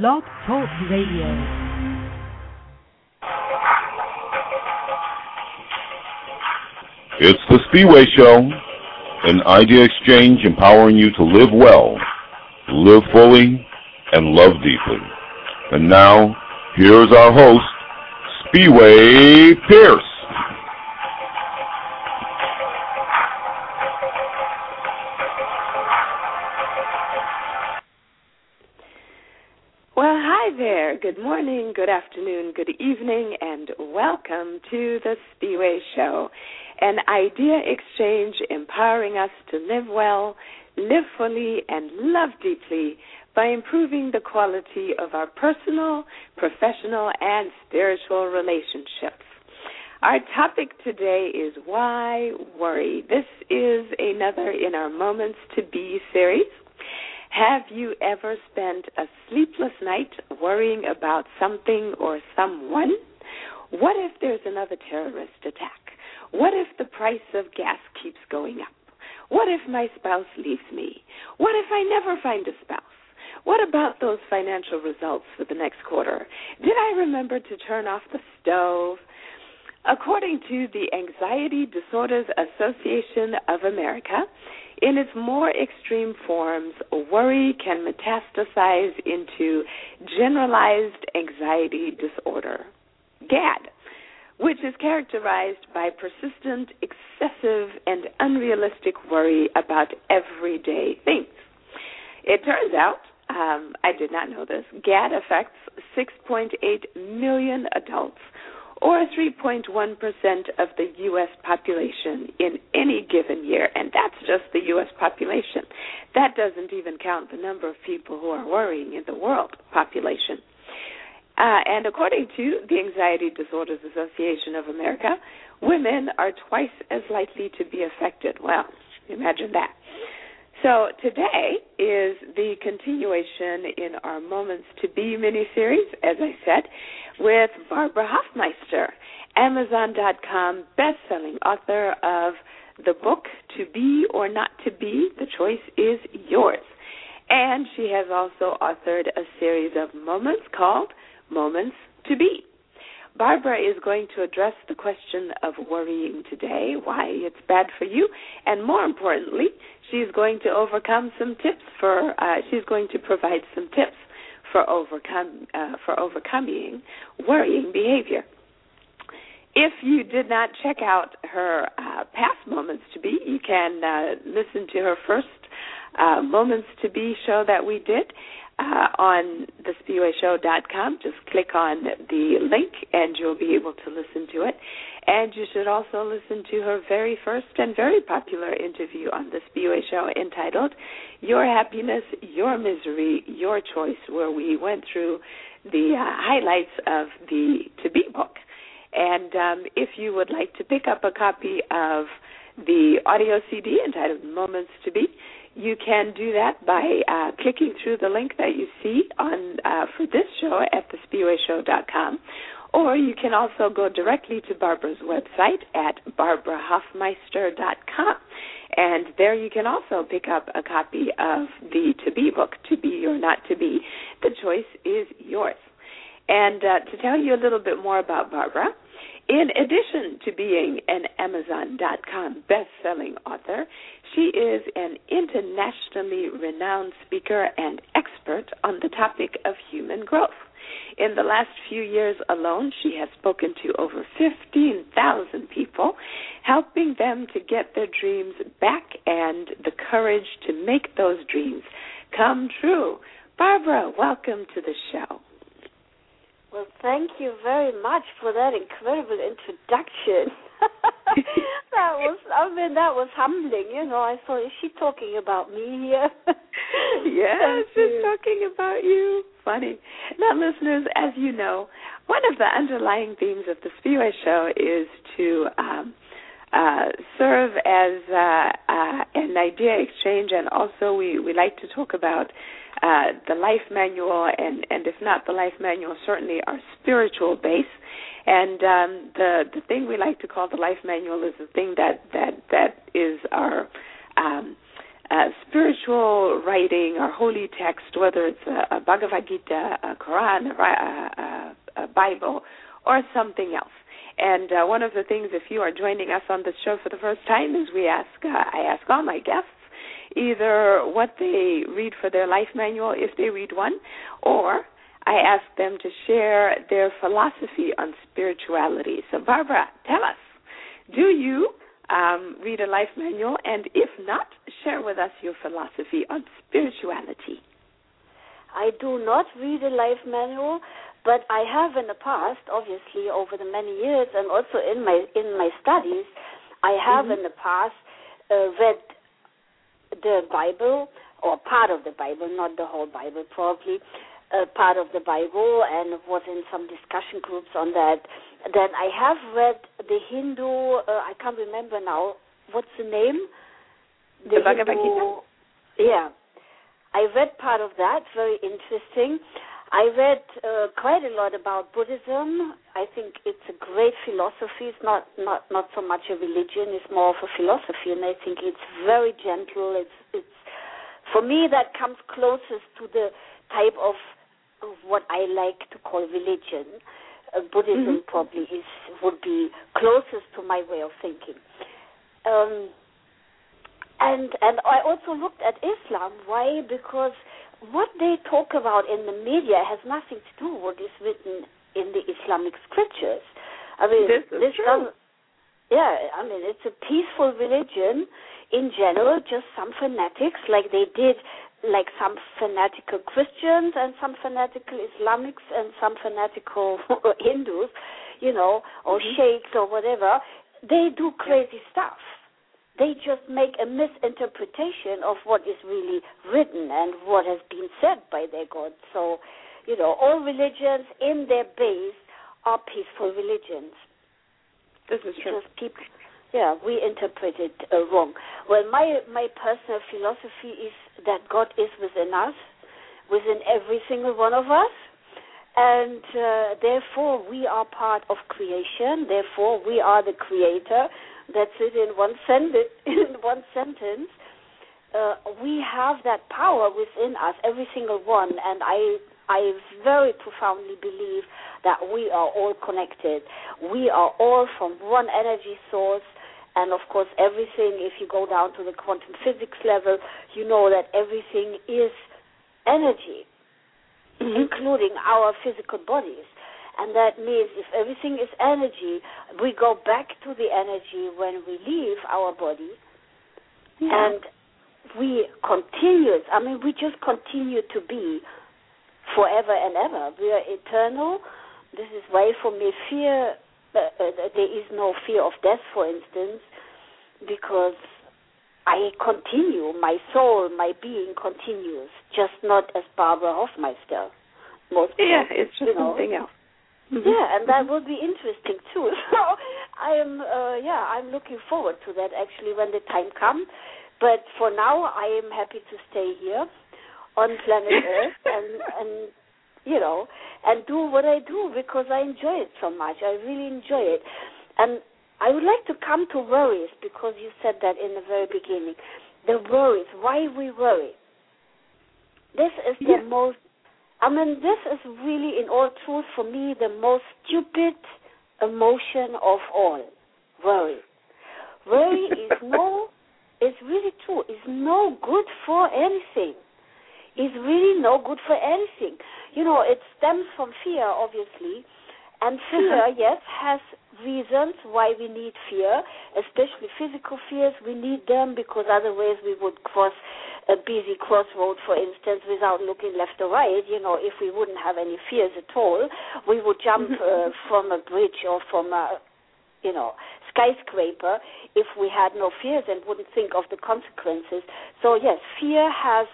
Blog Talk Radio. It's the Spiwe Show, an idea exchange empowering you to live well, live fully, and love deeply. And now, here's our host, Spiwe Pierce. Good morning, good afternoon, good evening, and welcome to the Spiwe Show, an idea exchange empowering us to live well, live fully, and love deeply by improving the quality of our personal, professional, and spiritual relationships. Our topic today is why worry. This is another in our Moments to Be series. Have you ever spent a sleepless night worrying about something or someone? What if there's another terrorist attack? What if the price of gas keeps going up? What if my spouse leaves me? What if I never find a spouse? What about those financial results for the next quarter? Did I remember to turn off the stove? According to the Anxiety Disorders Association of America, in its more extreme forms, worry can metastasize into generalized anxiety disorder, GAD, which is characterized by persistent, excessive, and unrealistic worry about everyday things. It turns out, um, I did not know this, GAD affects 6.8 million adults or 3.1% of the U.S. population in any given year, and that's just the U.S. population. That doesn't even count the number of people who are worrying in the world population. Uh, and according to the Anxiety Disorders Association of America, women are twice as likely to be affected. Well, imagine that. So today is the continuation in our Moments to Be mini-series, as I said, with Barbara Hofmeister, Amazon.com best-selling author of the book To Be or Not to Be, The Choice is Yours. And she has also authored a series of moments called Moments to Be. Barbara is going to address the question of worrying today, why it's bad for you, and more importantly, she's going to overcome some tips for. Uh, she's going to provide some tips for overcome uh, for overcoming worrying behavior. If you did not check out her uh, past moments to be, you can uh, listen to her first uh, moments to be show that we did uh, on thespiweshow.com. Just click on the link and you'll be able to listen to it. And you should also listen to her very first and very popular interview on the Spiwe Show entitled Your Happiness, Your Misery, Your Choice, where we went through the uh, highlights of the To Be book. And um, if you would like to pick up a copy of the audio CD entitled Moments to Be, you can do that by uh, clicking through the link that you see on uh, for this show at thespiweshow.com, or you can also go directly to Barbara's website at barbarahofmeister.com. and there you can also pick up a copy of the To Be book, To Be or Not to Be. The choice is yours. And uh, to tell you a little bit more about Barbara, in addition to being an Amazon.com best-selling author, she is an internationally renowned speaker and expert on the topic of human growth. In the last few years alone, she has spoken to over 15,000 people, helping them to get their dreams back and the courage to make those dreams come true. Barbara, welcome to the show. Well, thank you very much for that incredible introduction. that was, I mean, that was humbling. You know, I thought, is she talking about me here? yes, she's talking about you. Funny. Now, listeners, as you know, one of the underlying themes of the Spiwe Show is to um, uh, serve as uh, uh, an idea exchange, and also we, we like to talk about uh, the life manual, and, and if not the life manual, certainly our spiritual base. And um, the the thing we like to call the life manual is the thing that that that is our um, uh, spiritual writing or holy text, whether it's a, a Bhagavad Gita, a Quran, a, a, a Bible, or something else. And uh, one of the things, if you are joining us on this show for the first time, is we ask uh, I ask all my guests either what they read for their life manual, if they read one, or I ask them to share their philosophy on spirituality. So, Barbara, tell us, do you um, read a life manual? And if not, share with us your philosophy on spirituality. I do not read a life manual, but I have in the past, obviously, over the many years, and also in my in my studies, I have mm-hmm. in the past uh, read the Bible or part of the Bible, not the whole Bible, probably uh, part of the Bible, and was in some discussion groups on that. Then I have read the Hindu. Uh, I can't remember now. What's the name? The, the Bhagavad Gita. Yeah, I read part of that. Very interesting. I read uh, quite a lot about Buddhism. I think it's a great philosophy. It's not, not not so much a religion. It's more of a philosophy, and I think it's very gentle. It's it's for me that comes closest to the type of, of what I like to call religion. Uh, Buddhism mm-hmm. probably is would be closest to my way of thinking. Um, and and I also looked at Islam. Why? Because what they talk about in the media has nothing to do with what is written in the Islamic scriptures. I mean, this, this doesn't. Yeah, I mean, it's a peaceful religion in general. Just some fanatics, like they did, like some fanatical Christians and some fanatical Islamics and some fanatical Hindus, you know, or mm-hmm. sheikhs or whatever. They do crazy stuff they just make a misinterpretation of what is really written and what has been said by their God. So, you know, all religions in their base are peaceful religions. This is true. Just people, yeah, we interpret it uh, wrong. Well, my my personal philosophy is that God is within us, within every single one of us, and uh, therefore we are part of creation. Therefore, we are the creator that's it in one sentence. In one sentence, uh, we have that power within us, every single one, and I I very profoundly believe that we are all connected. We are all from one energy source. And of course, everything, if you go down to the quantum physics level, you know that everything is energy, mm-hmm. including our physical bodies. And that means if everything is energy, we go back to the energy when we leave our body. Yeah. And we continue, I mean, we just continue to be forever and ever. We are eternal. This is why, for me, fear, uh, uh, there is no fear of death, for instance, because I continue, my soul, my being continues, just not as Barbara Hofmeister. Most yeah, it's just you know, something else. Mm-hmm. Yeah, and that would be interesting too. So I am, uh, yeah, I'm looking forward to that actually when the time comes. But for now, I am happy to stay here on planet Earth and and you know and do what I do because I enjoy it so much. I really enjoy it, and I would like to come to worries because you said that in the very beginning. The worries, why we worry. This is the yeah. most I mean, this is really, in all truth, for me, the most stupid emotion of all worry. Worry is no, it's really true, it's no good for anything. It's really no good for anything. You know, it stems from fear, obviously, and fear, yes, has reasons why we need fear, especially physical fears. We need them because otherwise we would cross a busy crossroad, for instance, without looking left or right. You know, if we wouldn't have any fears at all, we would jump mm-hmm. uh, from a bridge or from a, you know, skyscraper if we had no fears and wouldn't think of the consequences. So yes, fear has,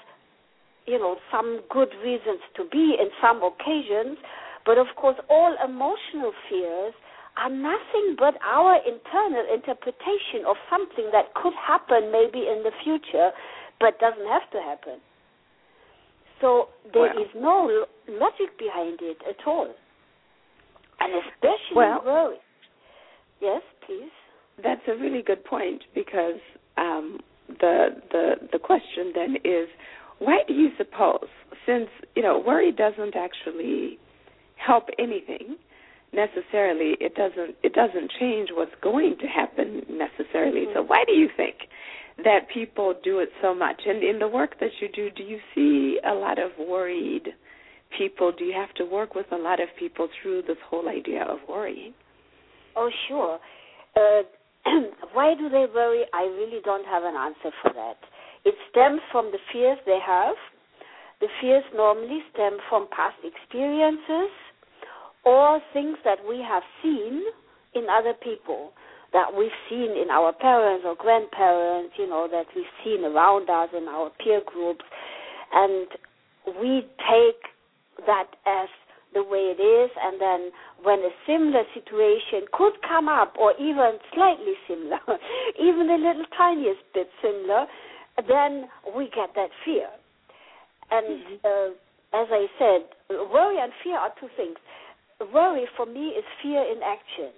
you know, some good reasons to be in some occasions, but of course, all emotional fears are nothing but our internal interpretation of something that could happen maybe in the future but doesn't have to happen. So there well. is no logic behind it at all, and especially well, worry. Yes, please. That's a really good point because um, the the the question then is, why do you suppose, since you know worry doesn't actually help anything necessarily, it doesn't it doesn't change what's going to happen necessarily. Mm-hmm. So why do you think that people do it so much? And in the work that you do, do you see a lot of worried people? Do you have to work with a lot of people through this whole idea of worrying? Oh, sure. Uh, why do they worry? I really don't have an answer for that. It stems from the fears they have. The fears normally stem from past experiences or things that we have seen in other people, that we've seen in our parents or grandparents, you know, that we've seen around us in our peer groups. And we take that as the way it is, and then when a similar situation could come up, or even slightly similar, even a little tiniest bit similar, then we get that fear. And mm-hmm. uh, as I said, worry and fear are two things. Worry for me is fear in action.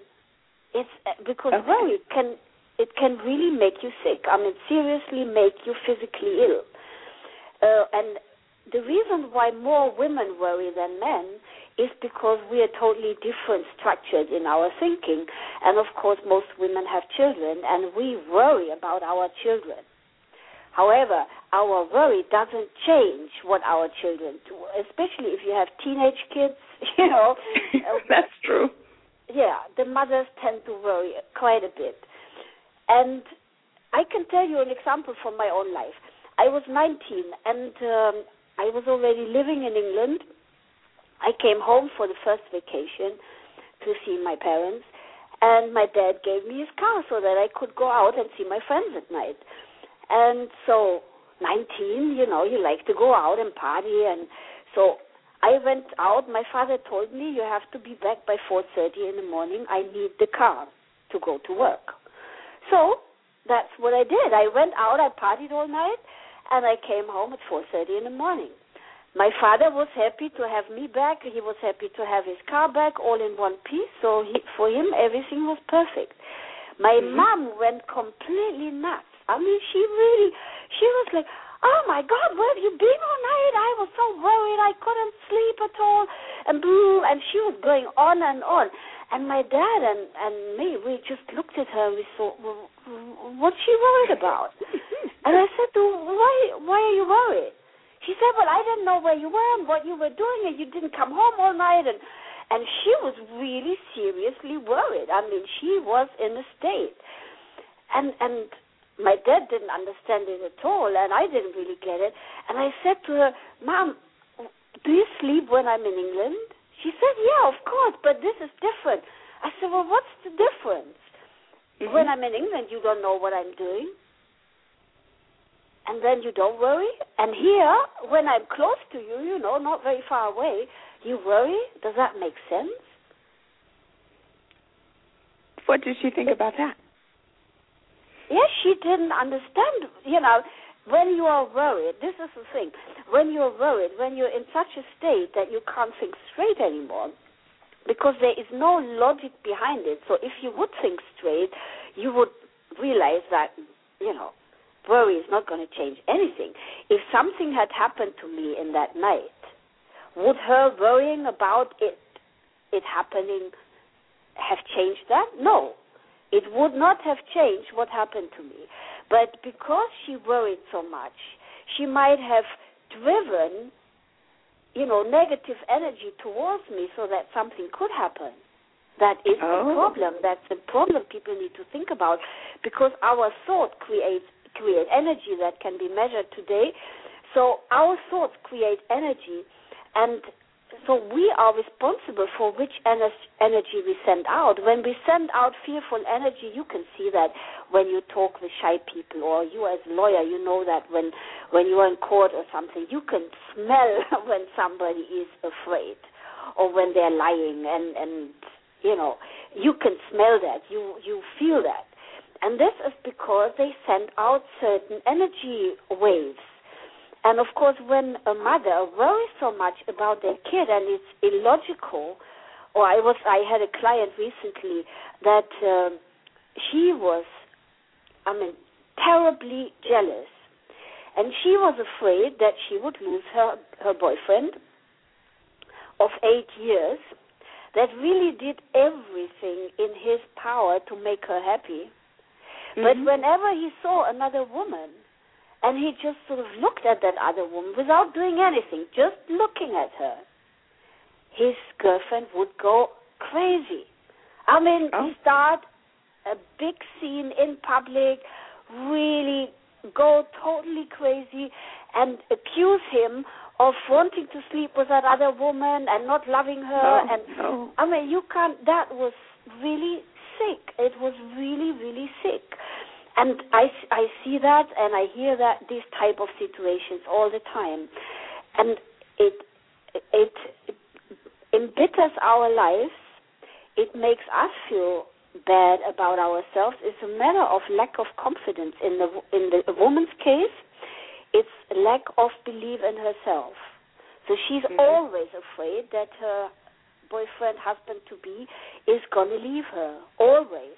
It's uh, because okay. worry can it can really make you sick. I mean, seriously make you physically ill. Uh, and the reason why more women worry than men is because we are totally different structured in our thinking. And of course, most women have children, and we worry about our children. However, our worry doesn't change what our children do, especially if you have teenage kids, you know. That's true. Yeah, the mothers tend to worry quite a bit. And I can tell you an example from my own life. I was 19 and um, I was already living in England. I came home for the first vacation to see my parents, and my dad gave me his car so that I could go out and see my friends at night. And so, 19, you know, you like to go out and party. And so I went out. My father told me, you have to be back by 4.30 in the morning. I need the car to go to work. So that's what I did. I went out, I partied all night, and I came home at 4.30 in the morning. My father was happy to have me back. He was happy to have his car back all in one piece. So he, for him, everything was perfect. My mm-hmm. mom went completely nuts I mean, she really, she was like, oh my God, where have you been all night? I was so worried. I couldn't sleep at all. And boo, and she was going on and on. And my dad and, and me, we just looked at her and we thought, well, what's she worried about? and I said, why, why are you worried? She said, well, I didn't know where you were and what you were doing and you didn't come home all night. And, and she was really seriously worried. I mean, she was in a state. And, and my dad didn't understand it at all, and I didn't really get it. And I said to her, Mom, do you sleep when I'm in England? She said, Yeah, of course, but this is different. I said, Well, what's the difference? Mm-hmm. When I'm in England, you don't know what I'm doing. And then you don't worry. And here, when I'm close to you, you know, not very far away, you worry. Does that make sense? What did she think about that? Yes, she didn't understand. You know, when you are worried, this is the thing. When you're worried, when you're in such a state that you can't think straight anymore, because there is no logic behind it. So if you would think straight, you would realize that, you know, worry is not going to change anything. If something had happened to me in that night, would her worrying about it it happening have changed that? No. It would not have changed what happened to me. But because she worried so much, she might have driven, you know, negative energy towards me so that something could happen. That is oh. the problem. That's the problem people need to think about because our thought creates create energy that can be measured today. So our thoughts create energy and so we are responsible for which energy we send out. When we send out fearful energy, you can see that when you talk with shy people, or you as a lawyer, you know that when when you are in court or something, you can smell when somebody is afraid, or when they're lying, and and you know you can smell that, you you feel that, and this is because they send out certain energy waves and of course, when a mother worries so much about their kid and it's illogical, or I was I had a client recently that um, she was, I mean, terribly jealous. And she was afraid that she would lose her, her boyfriend of eight years that really did everything in his power to make her happy. Mm-hmm. But whenever he saw another woman, and he just sort of looked at that other woman without doing anything, just looking at her, his girlfriend would go crazy. I mean, oh. start a big scene in public, really go totally crazy, and accuse him of wanting to sleep with that other woman and not loving her. Oh, and no. I mean, you can't. That was really sick. It was really, really sick. And I, I see that and I hear that these type of situations all the time, and it it, it embitters our lives. It makes us feel bad about ourselves. It's a matter of lack of confidence in the in the woman's case it's lack of belief in herself. So she's mm-hmm. always afraid that her boyfriend, husband to be, is going to leave her. Always.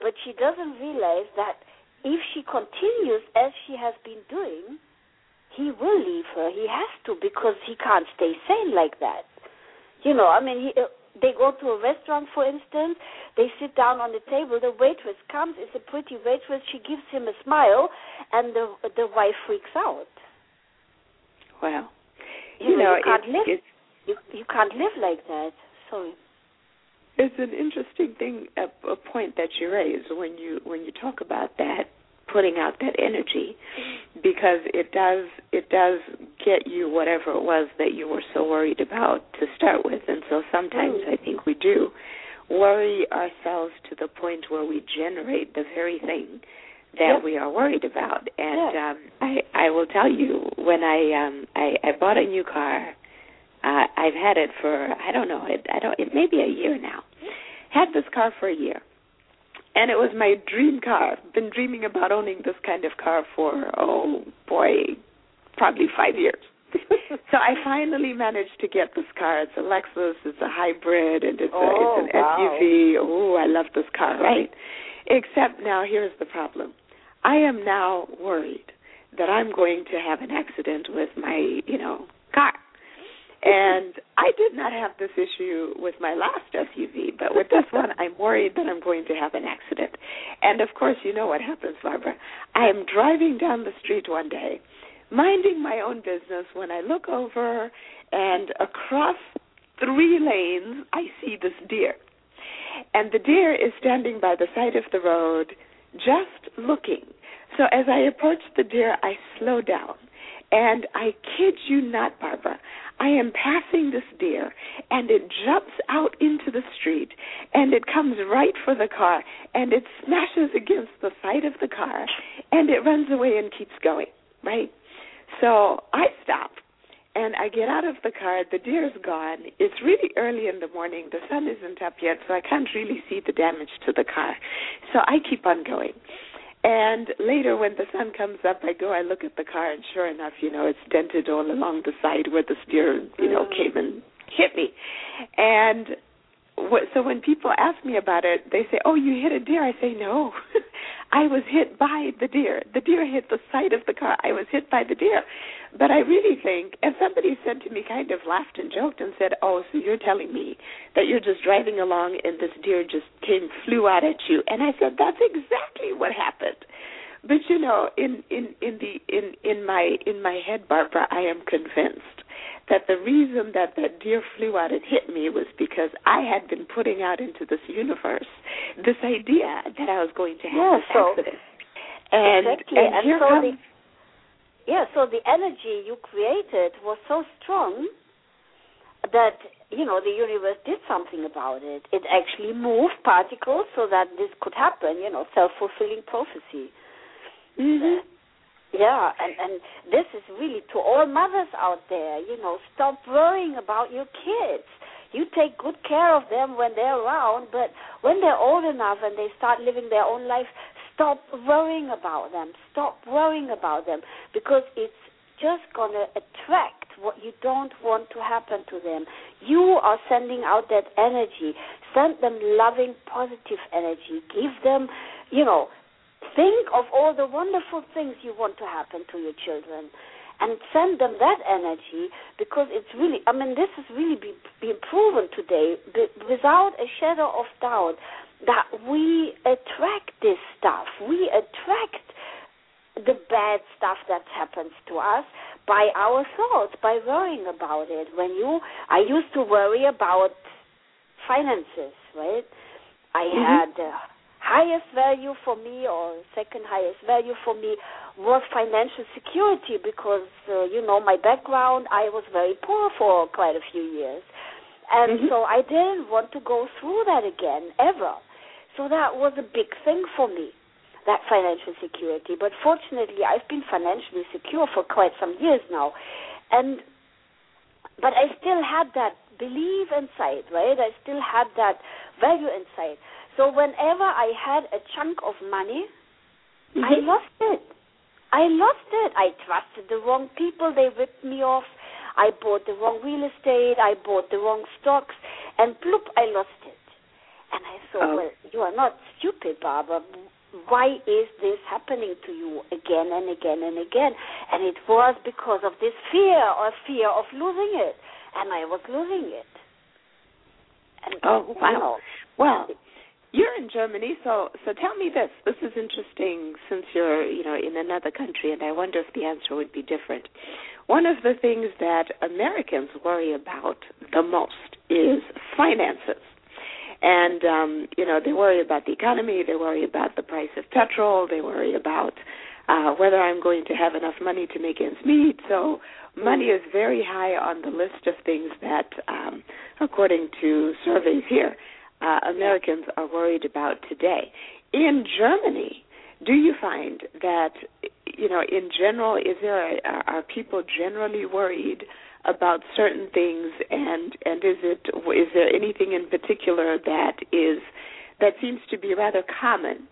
But she doesn't realize that if she continues as she has been doing, he will leave her. He has to because he can't stay sane like that. You know, I mean, he, uh, they go to a restaurant, for instance. They sit down on the table. The waitress comes. It's a pretty waitress. She gives him a smile, and the the wife freaks out. Wow. You, you know, know, you can't live. You you can't live like that. Sorry. It's an interesting thing, a, a point that you raise when you when you talk about that putting out that energy because it does it does get you whatever it was that you were so worried about to start with and so sometimes mm. i think we do worry ourselves to the point where we generate the very thing that yep. we are worried about and yeah. um i i will tell you when i um i i bought a new car uh i've had it for i don't know it i don't it may be a year now had this car for a year and it was my dream car. Been dreaming about owning this kind of car for oh boy, probably five years. so I finally managed to get this car. It's a Lexus. It's a hybrid, and it's, oh, a, it's oh, an wow. SUV. Oh, I love this car, right? Except now, here's the problem. I am now worried that I'm going to have an accident with my, you know, car. And I did not have this issue with my last SUV, but with this one, I'm worried that I'm going to have an accident. And of course, you know what happens, Barbara. I am driving down the street one day, minding my own business, when I look over and across three lanes, I see this deer. And the deer is standing by the side of the road, just looking. So as I approach the deer, I slow down. And I kid you not, Barbara, I am passing this deer, and it jumps out into the street, and it comes right for the car, and it smashes against the side of the car, and it runs away and keeps going, right? So I stop, and I get out of the car. The deer's gone. It's really early in the morning. The sun isn't up yet, so I can't really see the damage to the car. So I keep on going. And later, when the sun comes up, I go, I look at the car, and sure enough, you know, it's dented all along the side where the steer, you know, mm. came and hit me. And what, so when people ask me about it, they say, "Oh, you hit a deer." I say, "No, I was hit by the deer. The deer hit the side of the car. I was hit by the deer." But I really think, and somebody said to me, kind of laughed and joked and said, "Oh, so you're telling me that you're just driving along and this deer just came flew out at you?" And I said, "That's exactly what happened." But you know, in in in the in in my in my head, Barbara, I am convinced that the reason that that deer flew out and hit me was because I had been putting out into this universe this idea that I was going to have yeah, this so, accident. And, exactly. and, and here so comes, the, yeah, so the energy you created was so strong that you know the universe did something about it. It actually moved particles so that this could happen. You know, self fulfilling prophecy. Mm-hmm. Yeah, and and this is really to all mothers out there. You know, stop worrying about your kids. You take good care of them when they're around, but when they're old enough and they start living their own life, stop worrying about them. Stop worrying about them because it's just going to attract what you don't want to happen to them. You are sending out that energy. Send them loving, positive energy. Give them, you know, think of all the wonderful things you want to happen to your children and send them that energy because it's really i mean this has really been, been proven today without a shadow of doubt that we attract this stuff we attract the bad stuff that happens to us by our thoughts, by worrying about it. When you, I used to worry about finances, right? I mm-hmm. had the highest value for me, or second highest value for me, was financial security because, uh, you know, my background, I was very poor for quite a few years. And mm-hmm. so I didn't want to go through that again, ever. So that was a big thing for me that financial security. But fortunately, I've been financially secure for quite some years now, and but I still had that belief inside, right? I still had that value inside. So whenever I had a chunk of money, mm-hmm. I lost it. I lost it. I trusted the wrong people. They ripped me off. I bought the wrong real estate. I bought the wrong stocks, and bloop, I lost. And I thought, oh. well, you are not stupid, Barbara why is this happening to you again and again and again? And it was because of this fear or fear of losing it. And I was losing it. And, oh, wow. You know, well, you're in Germany, so so tell me this. This is interesting since you're, you know, in another country and I wonder if the answer would be different. One of the things that Americans worry about the most is finances and um, you know they worry about the economy, they worry about the price of petrol, they worry about uh, whether I'm going to have enough money to make ends meet. So money is very high on the list of things that, um, according to surveys here, uh, Americans are worried about today. In Germany, do you find that you know in general is there are people generally worried about certain things and and is it is there anything in particular that is that seems to be rather common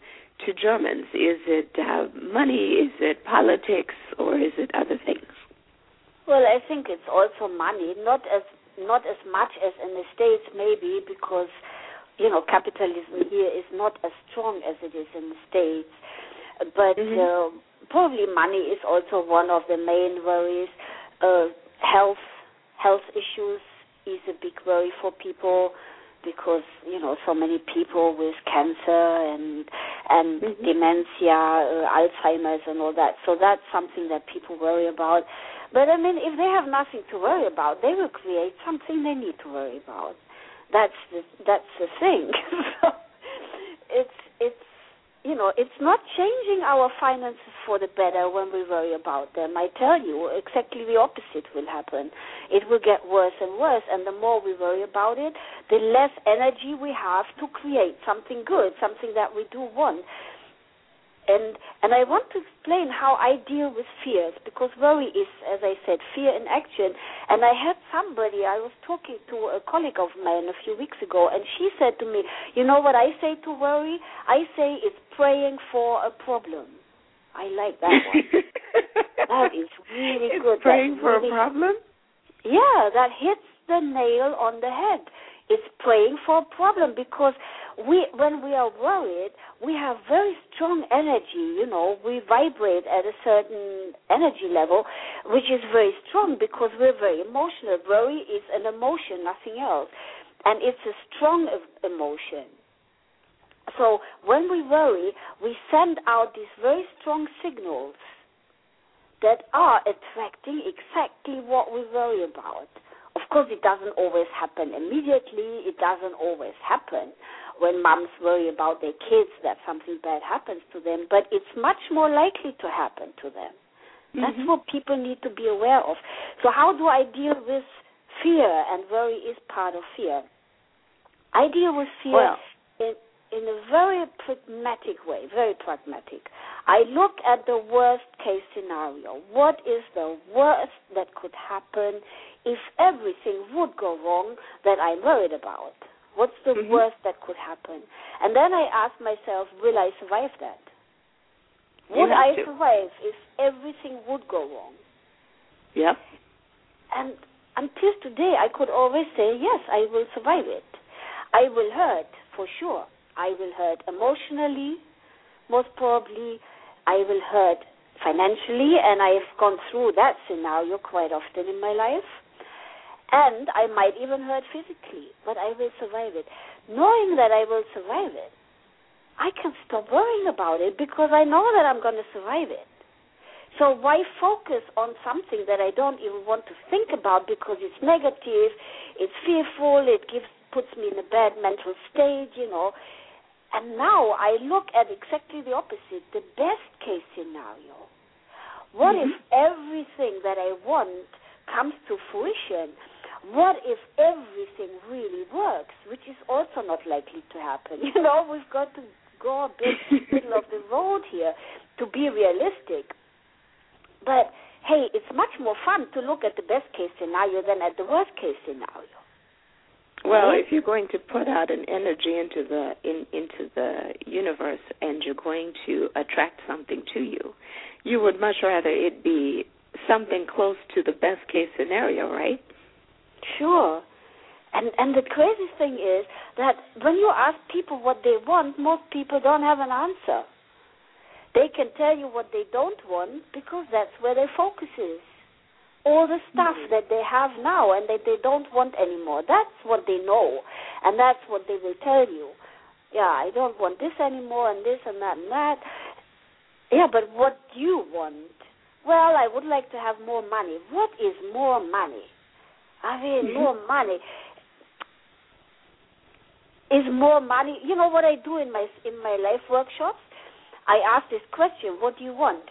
to Germans? Is it uh, money? Is it politics? Or is it other things? Well i think it's also money. Not as not as much as in the states maybe because you know capitalism here is not as strong as it is in the states. But mm-hmm. uh, probably money is also one of the main worries. Uh, health health issues is a big worry for people because you know so many people with cancer and and mm-hmm. dementia, uh, Alzheimer's, and all that. So that's something that people worry about. But I mean, if they have nothing to worry about, they will create something they need to worry about. That's the that's the thing. so it's it's you know, it's not changing our finances for the better when we worry about them. I tell you, exactly the opposite will happen. It will get worse and worse, and the more we worry about it, the less energy we have to create something good, something that we do want and and I want to explain how I deal with fears because worry is, as I said, fear in action. And I had somebody I was talking to a colleague of mine a few weeks ago, and she said to me, "You know what I say to worry? I say it's praying for a problem." I like that one. that is really it's good. Praying for really, a problem. Yeah, that hits the nail on the head. It's praying for a problem because we when we are worried, we have very strong energy. You know, we vibrate at a certain energy level, which is very strong because we're very emotional. Worry is an emotion, nothing else, and it's a strong emotion. So when we worry, we send out these very strong signals that are attracting exactly what we worry about. Of course, it doesn't always happen immediately. It doesn't always happen when moms worry about their kids that something bad happens to them, but it's much more likely to happen to them. Mm-hmm. That's what people need to be aware of. So, how do I deal with fear? And worry is part of fear. I deal with fear well, in, in a very pragmatic way, very pragmatic. I look at the worst case scenario. What is the worst that could happen if everything would go wrong that I'm worried about? What's the mm-hmm. worst that could happen? And then I ask myself, will I survive that? Would I to. survive if everything would go wrong? Yep. And until today, I could always say, yes, I will survive it. I will hurt, for sure. I will hurt emotionally, most probably I will hurt financially, and I've gone through that scenario quite often in my life. And I might even hurt physically, but I will survive it. Knowing that I will survive it, I can stop worrying about it because I know that I'm going to survive it. So why focus on something that I don't even want to think about because it's negative, it's fearful, it gives puts me in a bad mental state, you know. And now I look at exactly the opposite, the best case scenario. What mm-hmm. if everything that I want comes to fruition? What if everything really works, which is also not likely to happen? You know, we've got to go a bit middle of the road here to be realistic. But hey, it's much more fun to look at the best case scenario than at the worst case scenario. Well, if you're going to put out an energy into the in, into the universe and you're going to attract something to you, you would much rather it be something close to the best case scenario, right? Sure. And and the crazy thing is that when you ask people what they want, most people don't have an answer. They can tell you what they don't want because that's where their focus is. All the stuff mm-hmm. that they have now and that they don't want anymore. That's what they know. And that's what they will tell you. Yeah, I don't want this anymore and this and that and that. Yeah, but what do you want? Well, I would like to have more money. What is more money? I mean, mm-hmm. more money is more money. You know what I do in my in my life workshops? I ask this question, what do you want?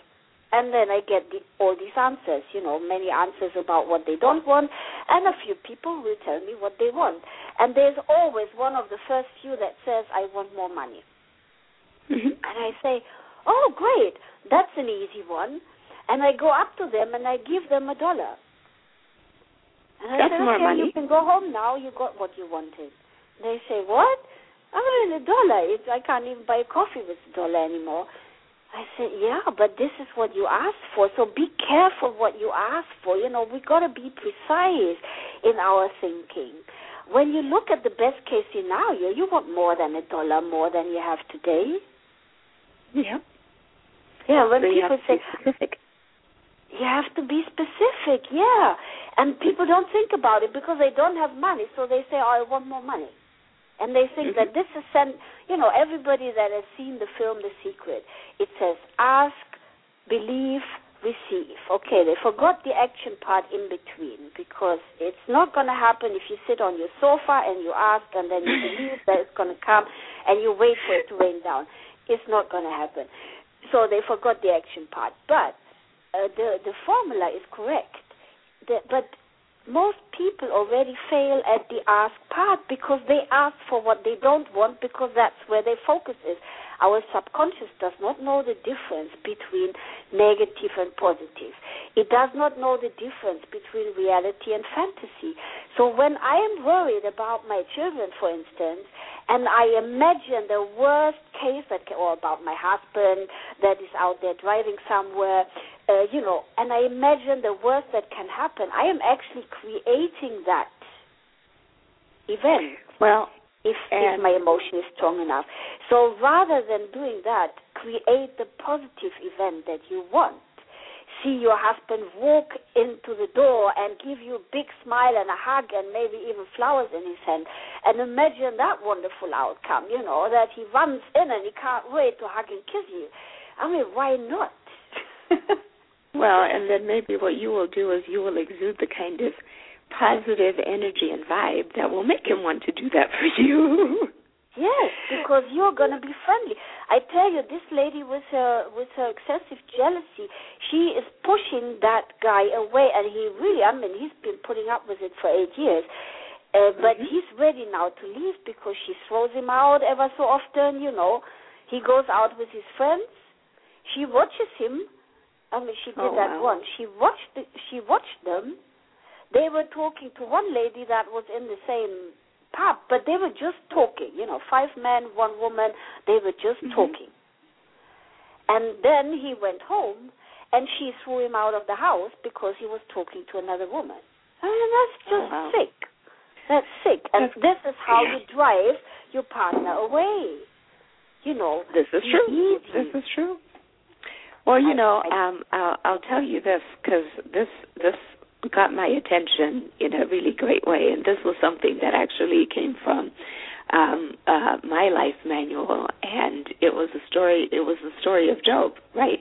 And then I get the, all these answers, you know, many answers about what they don't want, and a few people will tell me what they want. And there's always one of the first few that says, I want more money. Mm-hmm. And I say, oh, great, that's an easy one. And I go up to them and I give them a dollar. And I that's say, more okay, money. you can go home now, you got what you wanted. They say, what? I mean, a dollar. It's, I can't even buy a coffee with a dollar anymore. I said, yeah, but this is what you asked for. So be careful what you ask for. You know, we got to be precise in our thinking. When you look at the best case scenario, you want more than a dollar more than you have today. Yeah. Yeah, when so people say specific. You have to be specific, yeah. And people don't think about it because they don't have money, so they say, oh, I want more money and they think that this is sent. You know, everybody that has seen the film The Secret, it says ask, believe, receive. Okay, they forgot the action part in between because it's not going to happen if you sit on your sofa and you ask and then you believe that it's going to come and you wait for it to rain down. It's not going to happen. So they forgot the action part. But uh, the the formula is correct. The, but most people already fail at the ask part because they ask for what they don't want because that's where their focus is. Our subconscious does not know the difference between negative and positive. It does not know the difference between reality and fantasy. So when I am worried about my children, for instance, and I imagine the worst case that, or about my husband that is out there driving somewhere, uh, you know, and I imagine the worst that can happen, I am actually creating that event. Well, if, if my emotion is strong enough. So rather than doing that, create the positive event that you want. See your husband walk into the door and give you a big smile and a hug and maybe even flowers in his hand. And imagine that wonderful outcome, you know, that he runs in and he can't wait to hug and kiss you. I mean, why not? Well, and then maybe what you will do is you will exude the kind of positive energy and vibe that will make him want to do that for you. Yes, because you're gonna be friendly. I tell you, this lady with her with her excessive jealousy, she is pushing that guy away, and he really, I mean, he's been putting up with it for eight years. Uh, but mm-hmm. he's ready now to leave because she throws him out ever so often. You know, he goes out with his friends. She watches him I mean, she did oh, that wow. once. She watched. The, she watched them. They were talking to one lady that was in the same pub, but they were just talking. You know, five men, one woman. They were just mm-hmm. talking. And then he went home, and she threw him out of the house because he was talking to another woman. I mean, that's Oh, just wow. sick. That's sick. And That's- this is how yeah. you drive your partner away. you know, this is true. Easy. This is true. Well, you know, um, I'll, I'll tell you this because this this got my attention in a really great way, and this was something that actually came from um, uh, my life manual, and it was a story. It was the story of Job, right?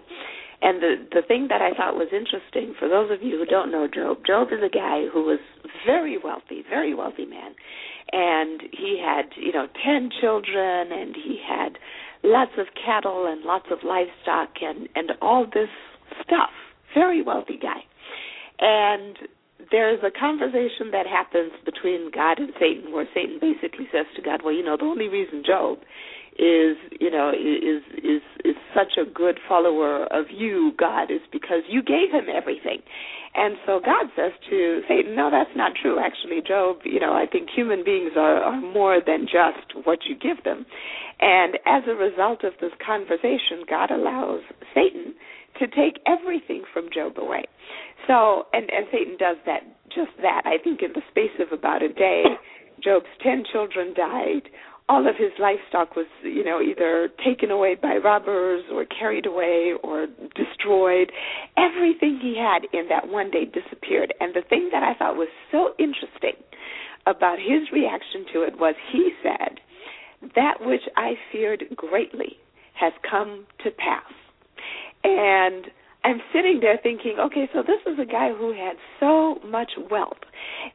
And the the thing that I thought was interesting for those of you who don't know Job, Job is a guy who was very wealthy, very wealthy man, and he had you know ten children, and he had lots of cattle and lots of livestock and and all this stuff. Very wealthy guy. And there's a conversation that happens between God and Satan where Satan basically says to God, "Well, you know, the only reason Job is, you know, is is is such a good follower of you, God, is because you gave him everything." And so God says to Satan, "No, that's not true. Actually, Job, you know, I think human beings are are more than just what you give them." And as a result of this conversation, God allows Satan to take everything from Job away. So, and, and Satan does that, just that. I think in the space of about a day, Job's ten children died. All of his livestock was, you know, either taken away by robbers or carried away or destroyed. Everything he had in that one day disappeared. And the thing that I thought was so interesting about his reaction to it was he said, That which I feared greatly has come to pass. And I'm sitting there thinking, okay, so this is a guy who had so much wealth.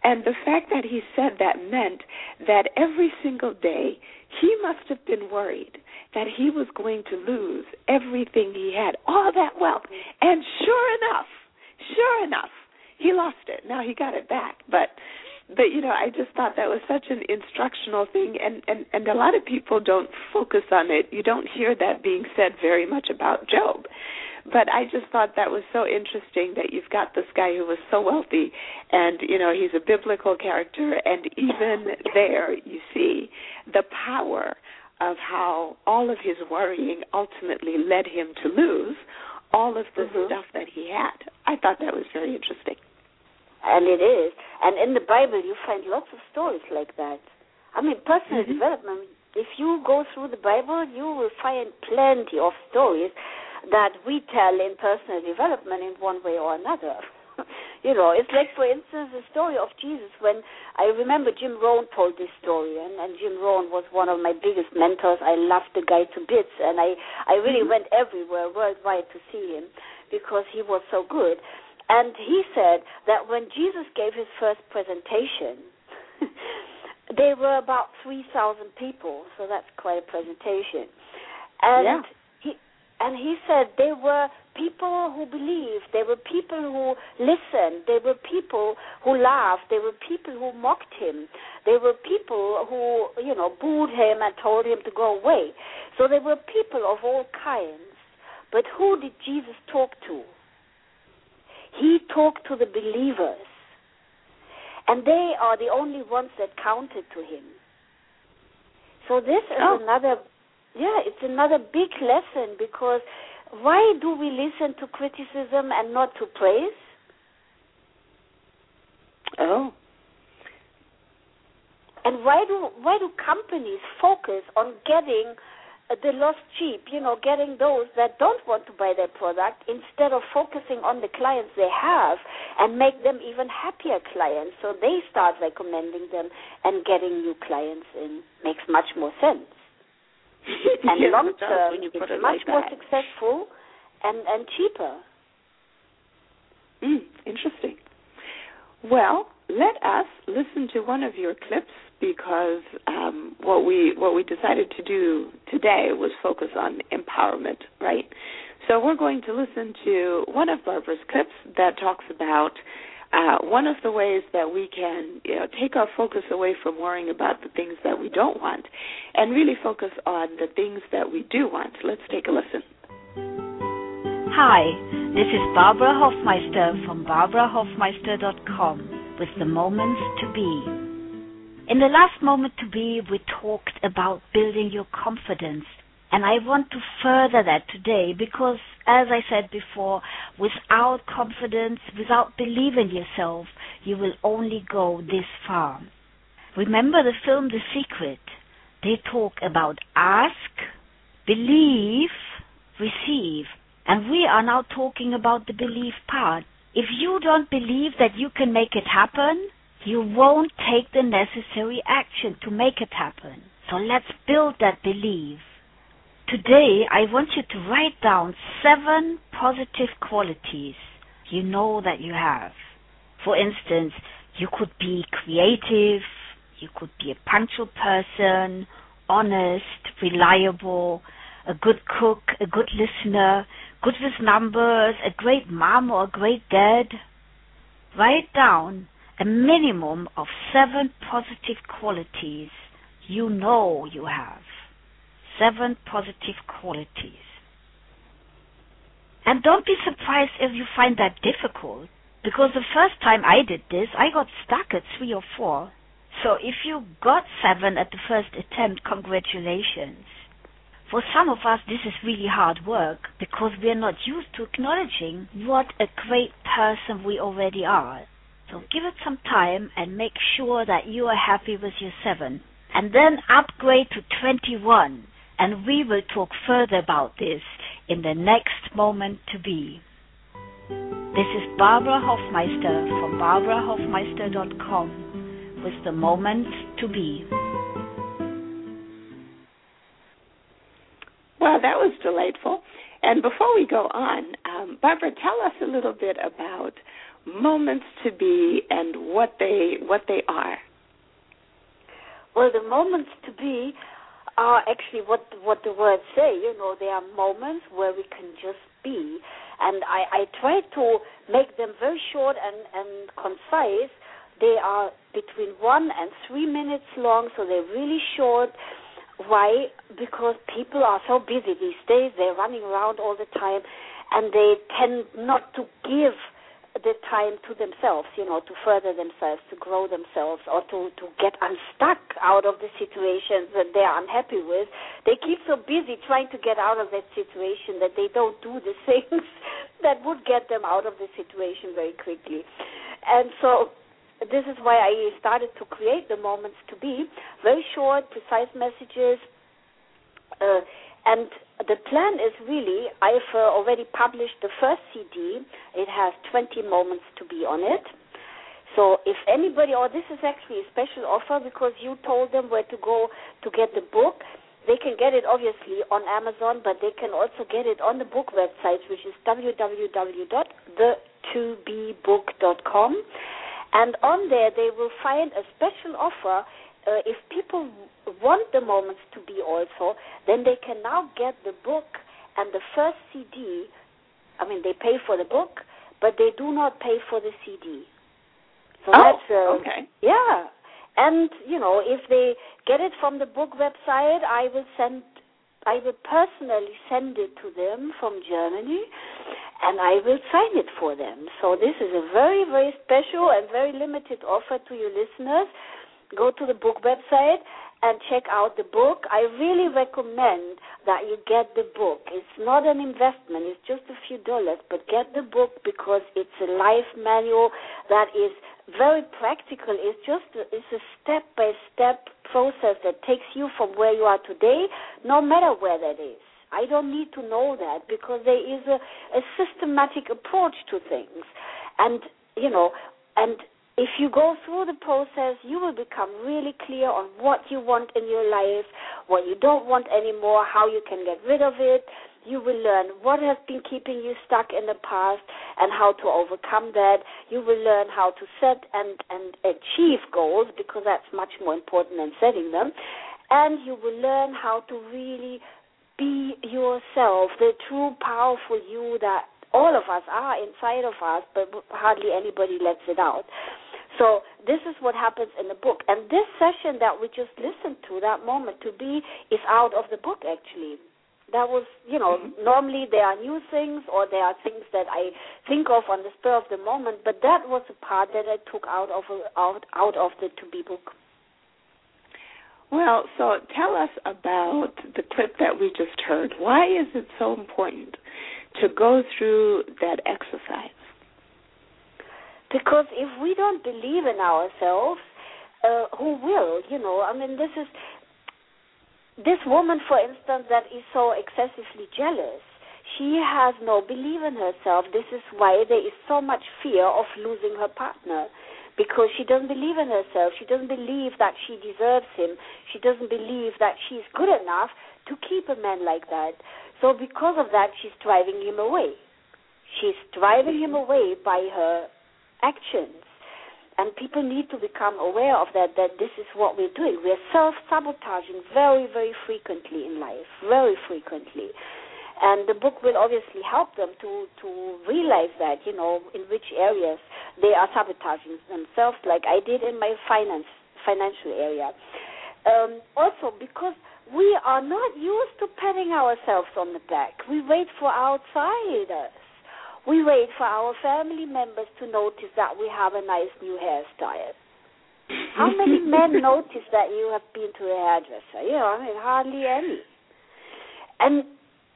And the fact that he said that meant that every single day he must have been worried that he was going to lose everything he had, all that wealth. And sure enough, sure enough, he lost it. Now he got it back, but but you know, I just thought that was such an instructional thing and and and a lot of people don't focus on it. You don't hear that being said very much about Job but I just thought that was so interesting that you've got this guy who was so wealthy, and you know he's a biblical character, and even there you see the power of how all of his worrying ultimately led him to lose all of the mm-hmm. stuff that he had. I thought that was very interesting. And it is. And in the Bible, you find lots of stories like that. I mean, personal mm-hmm. development. If you go through the Bible, you will find plenty of stories that we tell in personal development in one way or another. you know, it's like, for instance, the story of Jesus. When I remember Jim Rohn told this story, and, and Jim Rohn was one of my biggest mentors. I loved the guy to bits, and I I really mm-hmm. went everywhere worldwide to see him because he was so good. And he said that when Jesus gave his first presentation, there were about 3,000 people, so that's quite a presentation. And yeah and he said there were people who believed, there were people who listened, there were people who laughed, there were people who mocked him, there were people who, you know, booed him and told him to go away. So there were people of all kinds. But who did Jesus talk to? He talked to the believers. And they are the only ones that counted to him. So this is oh. another yeah, it's another big lesson because why do we listen to criticism and not to praise? Oh. And why do why do companies focus on getting uh, the lost cheap, you know, getting those that don't want to buy their product instead of focusing on the clients they have and make them even happier clients so they start recommending them and getting new clients in makes much more sense. and yes, long term, it's much like more that. successful and and cheaper. Mm, interesting. Well, let us listen to one of your clips because um, what we what we decided to do today was focus on empowerment, right? So we're going to listen to one of Barbara's clips that talks about uh, one of the ways that we can you know, take our focus away from worrying about the things that we don't want and really focus on the things that we do want. Let's take a listen. Hi, this is Barbara Hofmeister from barbarahofmeister.com with the moments to be. In the last moment to be, we talked about building your confidence and I want to further that today because, as I said before, without confidence, without believing yourself, you will only go this far. Remember the film The Secret? They talk about ask, Believe, receive. And we are now talking about the belief part. If you don't believe that you can make it happen, you won't take the necessary action to make it happen. So let's build that belief. Today, I want you to write down seven positive qualities you know that you have. For instance, you could be creative, you could be a punctual person, honest, reliable, a good cook, a good listener, good with numbers, a great mom or a great dad. Write down a minimum of seven positive qualities you know you have. Seven positive qualities. And don't be surprised if you find that difficult, because the first time I did this, I got stuck at three or four. So if you got seven at the first attempt, congratulations. For some of us, this is really hard work because we are not used to acknowledging what a great person we already are. So give it some time and make sure that you are happy with your seven. And then upgrade to 21. And we will talk further about this in the next moment to be. This is Barbara Hofmeister from barbarahofmeister.com with the moment to be. Well, that was delightful. And before we go on, um, Barbara, tell us a little bit about moments to be and what they what they are. Well, the moments to be are actually what what the words say. You know, they are moments where we can just be, and I, I try to make them very short and and concise. They are between one and three minutes long, so they're really short. Why? Because people are so busy these days. They're running around all the time, and they tend not to give the time to themselves, you know, to further themselves, to grow themselves, or to, to get unstuck out of the situations that they are unhappy with. They keep so busy trying to get out of that situation that they don't do the things that would get them out of the situation very quickly. And so this is why I started to create the moments to be very short, precise messages. Uh, and the plan is really, I've uh, already published the first CD. It has 20 moments to be on it. So if anybody, or this is actually a special offer because you told them where to go to get the book. They can get it obviously on Amazon, but they can also get it on the book website, which is www.the2bbook.com. And on there, they will find a special offer uh, if people want the moments to be also, then they can now get the book and the first CD. I mean, they pay for the book, but they do not pay for the CD. So oh, that's uh, okay. Yeah, and you know, if they get it from the book website, I will send. I will personally send it to them from Germany, and I will sign it for them. So this is a very, very special and very limited offer to your listeners go to the book website and check out the book. I really recommend that you get the book. It's not an investment, it's just a few dollars, but get the book because it's a life manual that is very practical. It's just it's a step by step process that takes you from where you are today, no matter where that is. I don't need to know that because there is a, a systematic approach to things. And, you know, and if you go through the process, you will become really clear on what you want in your life, what you don't want anymore, how you can get rid of it. You will learn what has been keeping you stuck in the past and how to overcome that. You will learn how to set and, and achieve goals because that's much more important than setting them. And you will learn how to really be yourself, the true powerful you that all of us are inside of us, but hardly anybody lets it out. So this is what happens in the book. And this session that we just listened to, that moment to be, is out of the book actually. That was, you know, mm-hmm. normally there are new things or there are things that I think of on the spur of the moment, but that was a part that I took out of out out of the to be book. Well, so tell us about the clip that we just heard. Why is it so important to go through that exercise? Because if we don't believe in ourselves, uh, who will? You know, I mean, this is this woman, for instance, that is so excessively jealous, she has no belief in herself. This is why there is so much fear of losing her partner because she doesn't believe in herself. She doesn't believe that she deserves him. She doesn't believe that she's good enough to keep a man like that. So because of that, she's driving him away. She's driving him away by her actions. And people need to become aware of that, that this is what we're doing. We're self sabotaging very, very frequently in life, very frequently. And the book will obviously help them to, to realize that, you know, in which areas they are sabotaging themselves, like I did in my finance financial area. Um, also, because we are not used to patting ourselves on the back, we wait for outsiders. We wait for our family members to notice that we have a nice new hairstyle. How many men notice that you have been to a hairdresser? You know, I mean, hardly any. And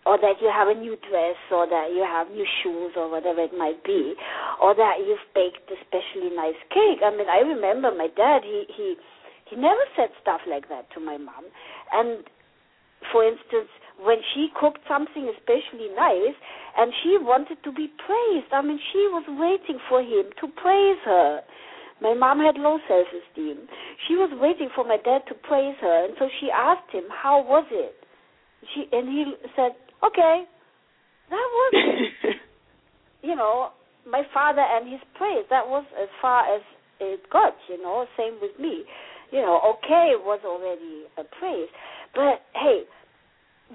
or that you have a new dress, or that you have new shoes, or whatever it might be, or that you've baked a specially nice cake. I mean, I remember my dad. He he he never said stuff like that to my mom. And for instance, when she cooked something especially nice and she wanted to be praised. I mean, she was waiting for him to praise her. My mom had low self esteem. She was waiting for my dad to praise her, and so she asked him, "How was it?" She and he said, "Okay, that was it." you know, my father and his praise. That was as far as it got. You know, same with me. You know, okay was already a praise, but hey,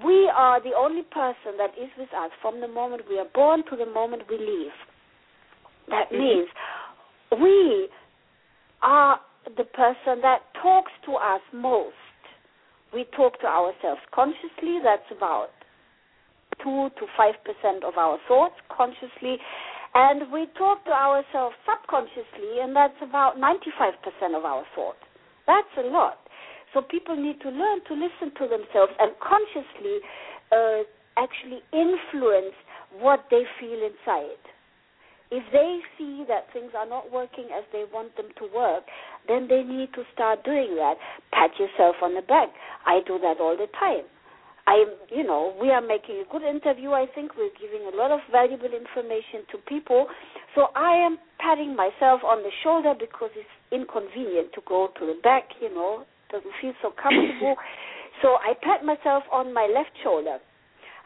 we are the only person that is with us from the moment we are born to the moment we leave. That mm-hmm. means we are the person that talks to us most. We talk to ourselves consciously, that's about 2 to 5% of our thoughts consciously, and we talk to ourselves subconsciously, and that's about 95% of our thought. That's a lot. So people need to learn to listen to themselves and consciously uh, actually influence what they feel inside. If they see that things are not working as they want them to work, then they need to start doing that. Pat yourself on the back. I do that all the time. I, you know, we are making a good interview. I think we're giving a lot of valuable information to people. So I am patting myself on the shoulder because it's inconvenient to go to the back, you know, doesn't feel so comfortable. so I pat myself on my left shoulder.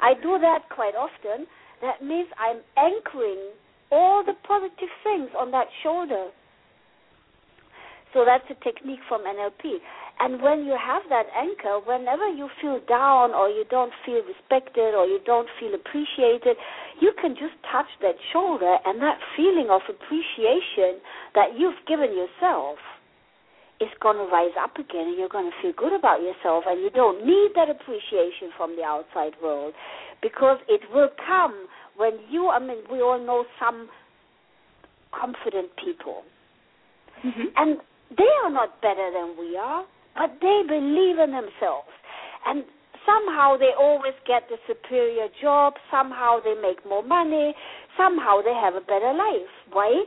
I do that quite often. That means I'm anchoring all the positive things on that shoulder. So that's a technique from NLP. And when you have that anchor, whenever you feel down or you don't feel respected or you don't feel appreciated, you can just touch that shoulder and that feeling of appreciation that you've given yourself is going to rise up again and you're going to feel good about yourself and you don't need that appreciation from the outside world because it will come when you I mean we all know some confident people. Mm-hmm. and they are not better than we are but they believe in themselves. And somehow they always get the superior job somehow they make more money somehow they have a better life. Why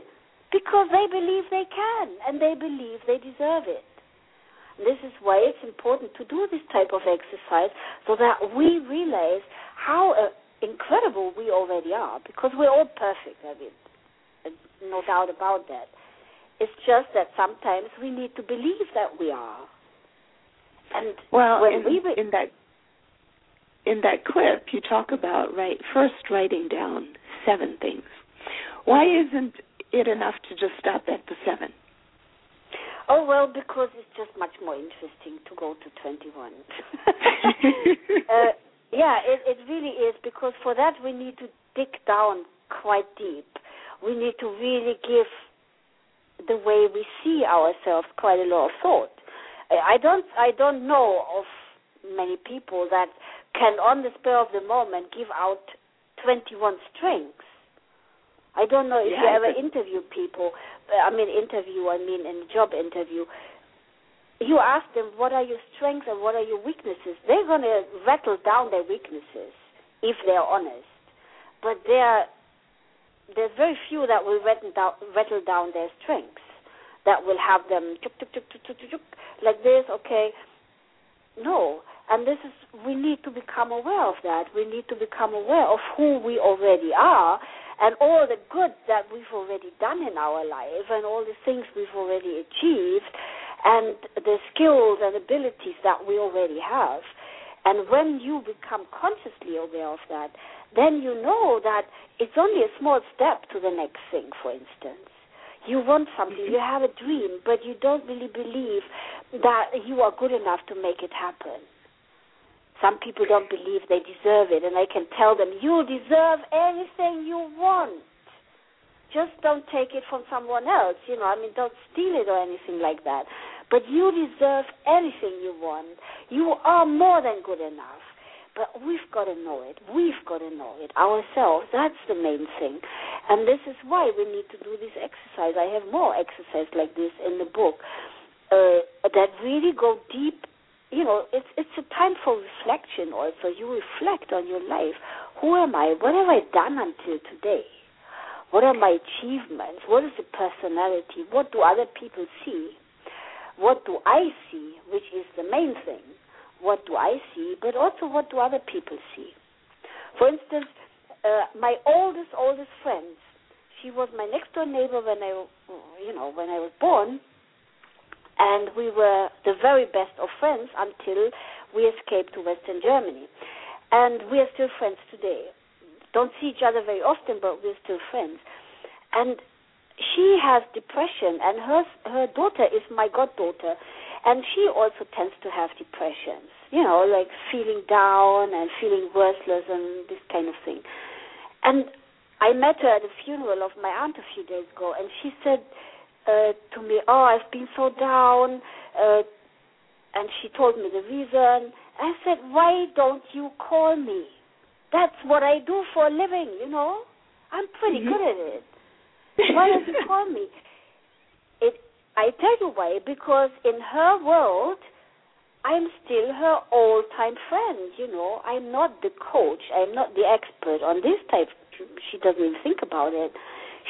because they believe they can and they believe they deserve it. This is why it's important to do this type of exercise so that we realize how uh, incredible we already are because we're all perfect. I mean, no doubt about that. It's just that sometimes we need to believe that we are. And well, when in, we in that in that clip, you talk about right first writing down seven things. Why isn't it enough to just stop at the seven? Oh well, because it's just much more interesting to go to twenty-one. uh, yeah, it, it really is because for that we need to dig down quite deep. We need to really give the way we see ourselves quite a lot of thought. I don't I don't know of many people that can on the spur of the moment give out 21 strengths I don't know if yeah, you ever interview people. Uh, I mean, interview. I mean, in a job interview. You ask them what are your strengths and what are your weaknesses. They're going to rattle down their weaknesses if they're honest. But there, there's very few that will rattle down, rattle down their strengths. That will have them tuk, tuk, tuk, tuk, tuk, tuk, like this. Okay, no. And this is, we need to become aware of that. We need to become aware of who we already are and all the good that we've already done in our life and all the things we've already achieved and the skills and abilities that we already have. And when you become consciously aware of that, then you know that it's only a small step to the next thing, for instance. You want something, you have a dream, but you don't really believe that you are good enough to make it happen. Some people don't believe they deserve it, and I can tell them, you deserve anything you want. Just don't take it from someone else. You know, I mean, don't steal it or anything like that. But you deserve anything you want. You are more than good enough. But we've got to know it. We've got to know it ourselves. That's the main thing. And this is why we need to do this exercise. I have more exercise like this in the book uh, that really go deep you know, it's it's a time for reflection also. You reflect on your life. Who am I? What have I done until today? What are my achievements? What is the personality? What do other people see? What do I see, which is the main thing? What do I see? But also, what do other people see? For instance, uh, my oldest, oldest friend, she was my next door neighbor when I, you know, when I was born and we were the very best of friends until we escaped to Western Germany. And we are still friends today. Don't see each other very often, but we're still friends. And she has depression, and her her daughter is my goddaughter, and she also tends to have depressions. You know, like feeling down and feeling worthless and this kind of thing. And I met her at the funeral of my aunt a few days ago, and she said uh, to me, "Oh, I've been so down," uh, and she told me the reason. I said, "Why don't you call me? That's what I do for a living, you know. I'm pretty mm-hmm. good at it. Why don't you call me?" It. I tell you why. Because in her world, I'm still her old-time friend. You know, I'm not the coach. I'm not the expert on this type. She doesn't even think about it.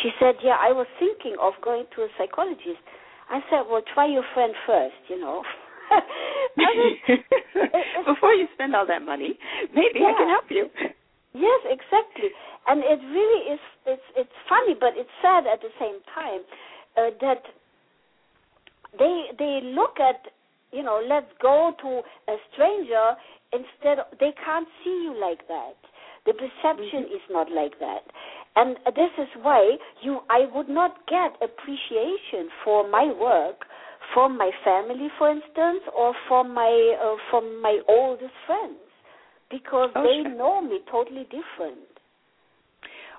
She said, Yeah, I was thinking of going to a psychologist. I said, Well, try your friend first, you know. Before you spend all that money, maybe yeah. I can help you. Yes, exactly. And it really is. It's it's funny, but it's sad at the same time uh, that they they look at you know let's go to a stranger instead. Of, they can't see you like that. The perception mm-hmm. is not like that. And this is why you I would not get appreciation for my work from my family, for instance, or from my uh, from my oldest friends, because oh, they sure. know me totally different.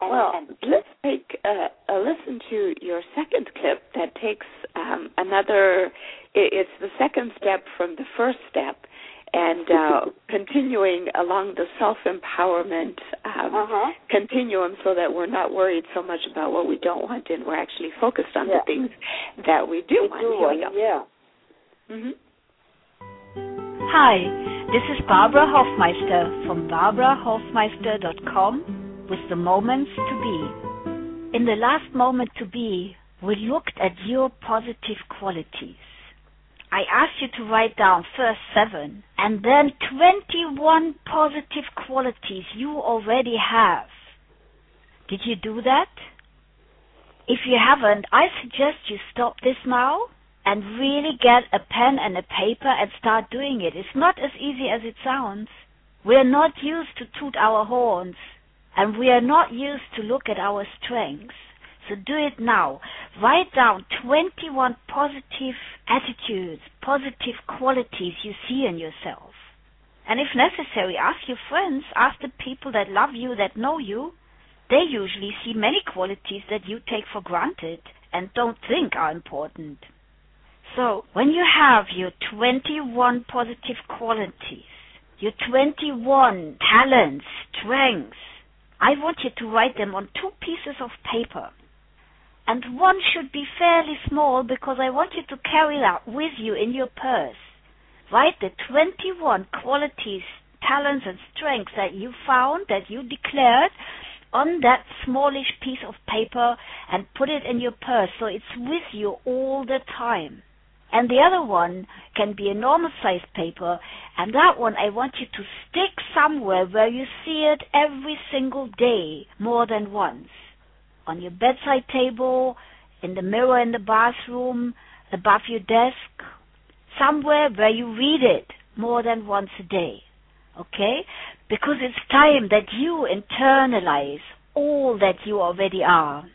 And, well, and let's take a, a, listen to your second clip that takes um, another. It's the second step from the first step, and uh, continuing along the self empowerment um, uh-huh. continuum so that we're not worried so much about what we don't want and we're actually focused on yeah. the things that we do we want. Do Here we go. Yeah. Mm-hmm. Hi, this is Barbara Hofmeister from barbarahofmeister.com with the moments to be. In the last moment to be, we looked at your positive qualities. I asked you to write down first seven and then 21 positive qualities you already have. Did you do that? If you haven't, I suggest you stop this now and really get a pen and a paper and start doing it. It's not as easy as it sounds. We're not used to toot our horns and we are not used to look at our strengths. So do it now. Write down 21 positive attitudes, positive qualities you see in yourself. And if necessary, ask your friends, ask the people that love you, that know you. They usually see many qualities that you take for granted and don't think are important. So, when you have your 21 positive qualities, your 21 talents, strengths, I want you to write them on two pieces of paper and one should be fairly small because I want you to carry that with you in your purse. Write the 21 qualities, talents, and strengths that you found, that you declared, on that smallish piece of paper and put it in your purse so it's with you all the time. And the other one can be a normal sized paper, and that one I want you to stick somewhere where you see it every single day more than once. On your bedside table, in the mirror in the bathroom, above your desk, somewhere where you read it more than once a day. Okay? Because it's time that you internalize all that you already are.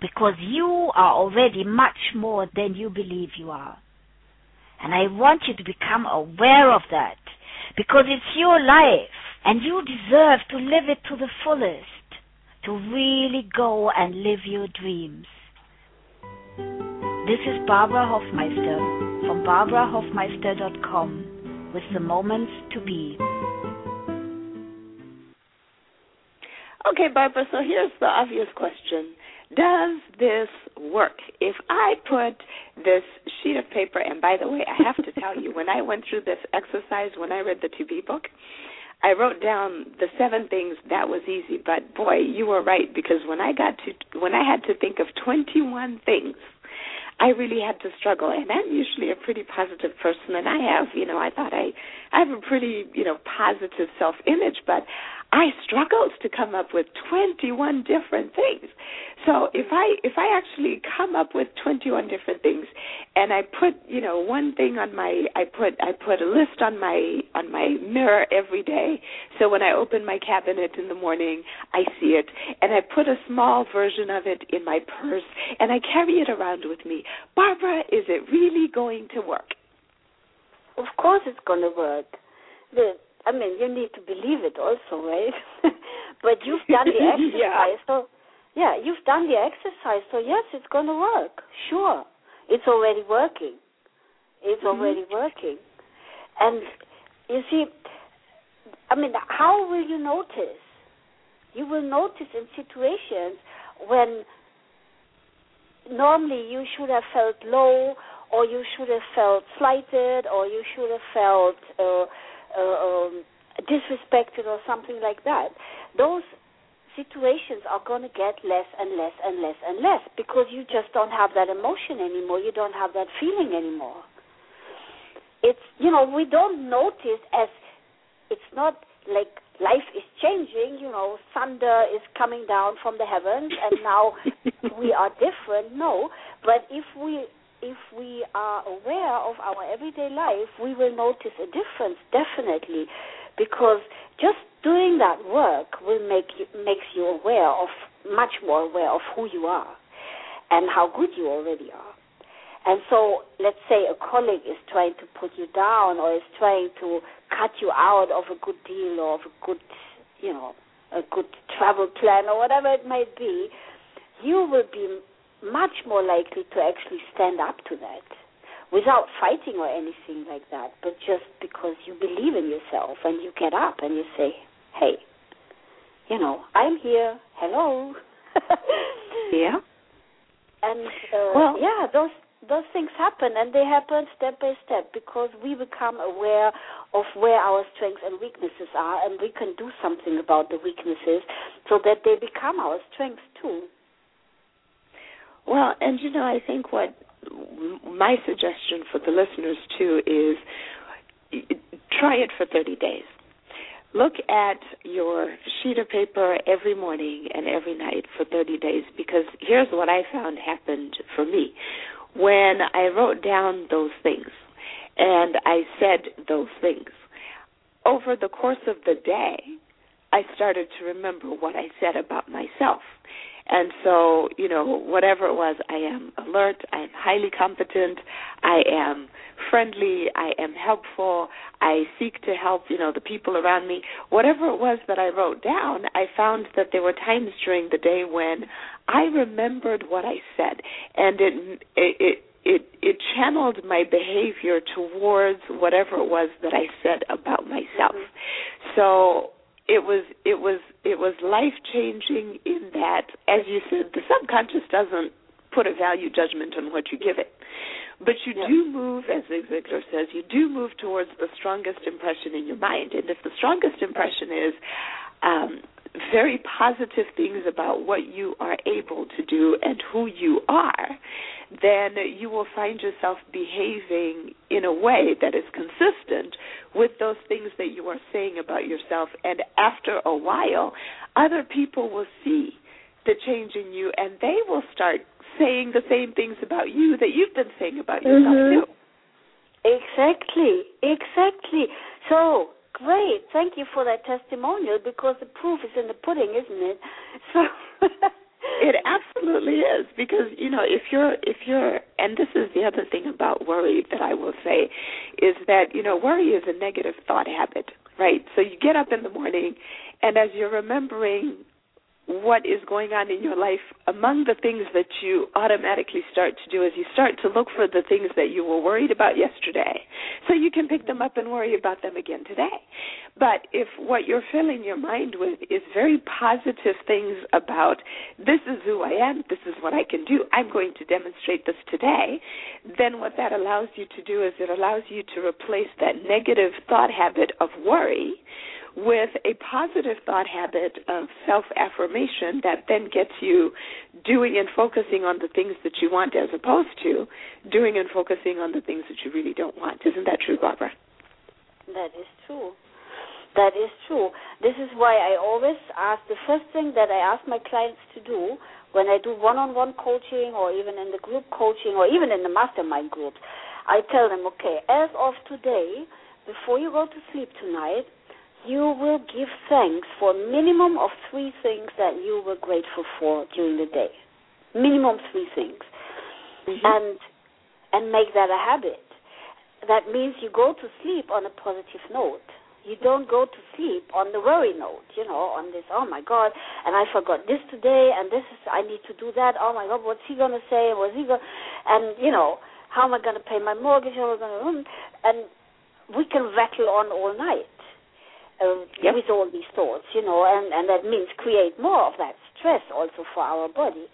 Because you are already much more than you believe you are. And I want you to become aware of that. Because it's your life and you deserve to live it to the fullest. To really go and live your dreams. This is Barbara Hofmeister from barbarahofmeister.com with the moments to be. Okay, Barbara, so here's the obvious question. Does this work? If I put this sheet of paper, and by the way, I have to tell you, when I went through this exercise, when I read the Be book, I wrote down the seven things that was easy, but boy, you were right because when I got to when I had to think of 21 things I really had to struggle. And I'm usually a pretty positive person, and I have, you know, I thought I, I have a pretty, you know, positive self-image, but I struggled to come up with 21 different things. So if I if I actually come up with 21 different things and I put, you know, one thing on my I put I put a list on my on my mirror every day. So when I open my cabinet in the morning, I see it and I put a small version of it in my purse and I carry it around with me. Barbara, is it really going to work? Of course it's going to work. The I mean, you need to believe it also, right? but you've done the exercise, yeah. so yeah, you've done the exercise, so yes, it's going to work. Sure, it's already working. It's mm-hmm. already working, and you see, I mean, how will you notice? You will notice in situations when normally you should have felt low, or you should have felt slighted, or you should have felt. Uh, uh, um, disrespected or something like that, those situations are going to get less and less and less and less because you just don't have that emotion anymore. You don't have that feeling anymore. It's, you know, we don't notice as it's not like life is changing, you know, thunder is coming down from the heavens and now we are different. No, but if we if we are aware of our everyday life, we will notice a difference definitely, because just doing that work will make you, makes you aware of much more aware of who you are and how good you already are. And so, let's say a colleague is trying to put you down or is trying to cut you out of a good deal or of a good, you know, a good travel plan or whatever it might be, you will be much more likely to actually stand up to that without fighting or anything like that, but just because you believe in yourself and you get up and you say, hey, you know, I'm here. Hello. yeah. And uh, well, yeah, those those things happen, and they happen step by step because we become aware of where our strengths and weaknesses are, and we can do something about the weaknesses so that they become our strengths too. Well, and you know, I think what my suggestion for the listeners too is try it for 30 days. Look at your sheet of paper every morning and every night for 30 days because here's what I found happened for me. When I wrote down those things and I said those things, over the course of the day, I started to remember what I said about myself. And so, you know, whatever it was, I am alert, I am highly competent, I am friendly, I am helpful, I seek to help, you know, the people around me. Whatever it was that I wrote down, I found that there were times during the day when I remembered what I said and it it it it channeled my behavior towards whatever it was that I said about myself. Mm-hmm. So it was it was it was life changing in that as you said the subconscious doesn't put a value judgment on what you give it. But you do move as Zig Ziglar says you do move towards the strongest impression in your mind. And if the strongest impression is um very positive things about what you are able to do and who you are, then you will find yourself behaving in a way that is consistent with those things that you are saying about yourself. And after a while, other people will see the change in you and they will start saying the same things about you that you've been saying about yourself mm-hmm. too. Exactly, exactly. So great, thank you for that testimonial because the proof is in the pudding, isn't it? So it absolutely is because you know if you're if you're and this is the other thing about worry that I will say is that you know worry is a negative thought habit, right? So you get up in the morning and as you're remembering what is going on in your life, among the things that you automatically start to do is you start to look for the things that you were worried about yesterday so you can pick them up and worry about them again today. But if what you're filling your mind with is very positive things about this is who I am, this is what I can do, I'm going to demonstrate this today, then what that allows you to do is it allows you to replace that negative thought habit of worry with a positive thought habit of self affirmation that then gets you doing and focusing on the things that you want as opposed to doing and focusing on the things that you really don't want. Isn't that true, Barbara? That is true. That is true. This is why I always ask the first thing that I ask my clients to do when I do one on one coaching or even in the group coaching or even in the mastermind groups. I tell them, okay, as of today, before you go to sleep tonight, you will give thanks for a minimum of three things that you were grateful for during the day. Minimum three things. Mm-hmm. And and make that a habit. That means you go to sleep on a positive note. You don't go to sleep on the worry note, you know, on this, oh my God, and I forgot this today, and this is, I need to do that, oh my God, what's he going to say, what's he gonna and, you know, how am I going to pay my mortgage, how am I to, and we can rattle on all night uh, yep. with all these thoughts, you know, and, and that means create more of that stress also for our body.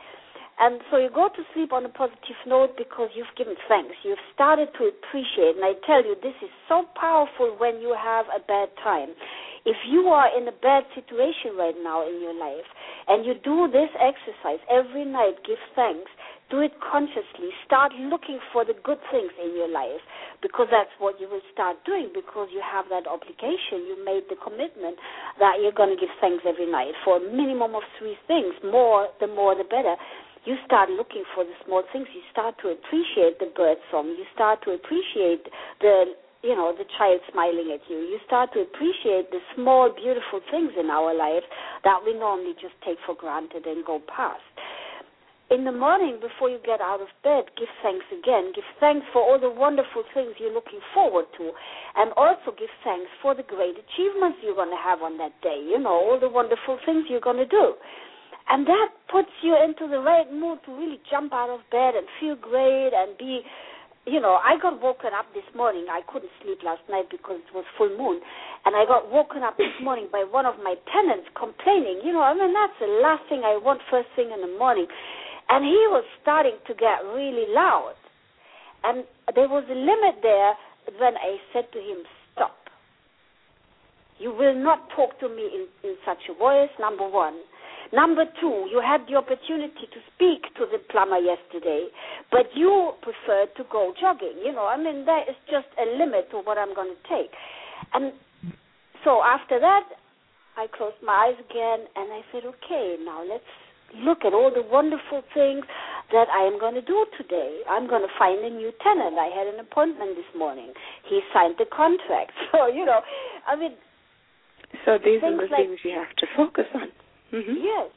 And so you go to sleep on a positive note because you've given thanks. You've started to appreciate. And I tell you, this is so powerful when you have a bad time. If you are in a bad situation right now in your life and you do this exercise every night, give thanks, do it consciously. Start looking for the good things in your life because that's what you will start doing because you have that obligation. You made the commitment that you're going to give thanks every night for a minimum of three things. More, the more, the better. You start looking for the small things. You start to appreciate the bird song. You start to appreciate the you know the child smiling at you you start to appreciate the small beautiful things in our lives that we normally just take for granted and go past in the morning before you get out of bed, give thanks again. Give thanks for all the wonderful things you're looking forward to. And also give thanks for the great achievements you're going to have on that day. You know, all the wonderful things you're going to do. And that puts you into the right mood to really jump out of bed and feel great and be, you know, I got woken up this morning. I couldn't sleep last night because it was full moon. And I got woken up this morning by one of my tenants complaining. You know, I mean, that's the last thing I want first thing in the morning and he was starting to get really loud. And there was a limit there when I said to him, Stop. You will not talk to me in, in such a voice, number one. Number two, you had the opportunity to speak to the plumber yesterday, but you preferred to go jogging. You know, I mean, there is just a limit to what I'm going to take. And so after that, I closed my eyes again and I said, okay, now let's look at all the wonderful things that I am going to do today. I'm going to find a new tenant. I had an appointment this morning. He signed the contract. So, you know, I mean. So these are the like, things you have to focus on. Mm-hmm. Yes.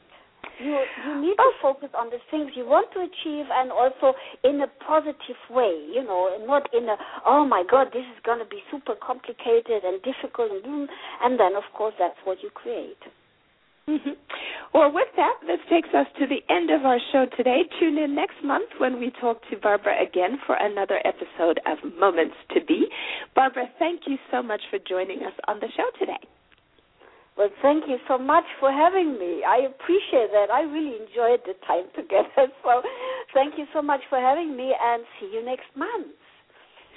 You, you need to focus on the things you want to achieve and also in a positive way, you know, not in a, oh my God, this is going to be super complicated and difficult. And, and then, of course, that's what you create. Mm-hmm. Well, with that, this takes us to the end of our show today. Tune in next month when we talk to Barbara again for another episode of Moments to Be. Barbara, thank you so much for joining us on the show today. Well, thank you so much for having me. I appreciate that. I really enjoyed the time together. So, thank you so much for having me, and see you next month.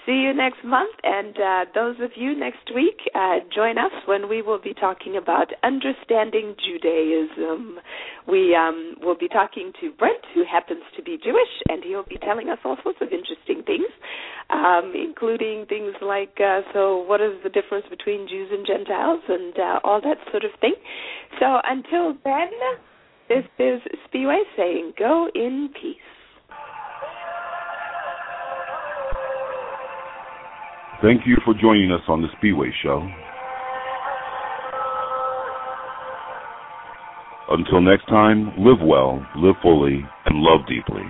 See you next month, and uh, those of you next week, uh, join us when we will be talking about understanding Judaism. We um, will be talking to Brent, who happens to be Jewish, and he'll be telling us all sorts of interesting things, um, including things like uh, so, what is the difference between Jews and Gentiles, and uh, all that sort of thing. So, until then, this is Spiwe saying, "Go in peace." Thank you for joining us on the Spiwe Show. Until next time, live well, live fully, and love deeply.